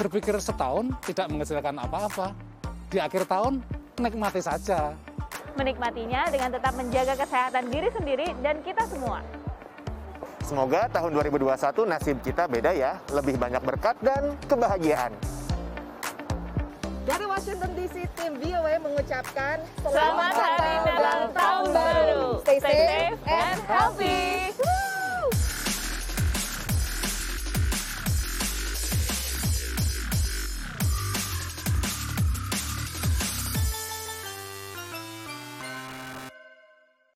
berpikir setahun tidak menghasilkan apa-apa. Di akhir tahun nikmati saja. Menikmatinya dengan tetap menjaga kesehatan diri sendiri dan kita semua. Semoga tahun 2021 nasib kita beda ya, lebih banyak berkat dan kebahagiaan. Dari Washington DC, tim VOA mengucapkan Selamat Hari Natal Tahun Baru. Stay Stay safe safe and healthy.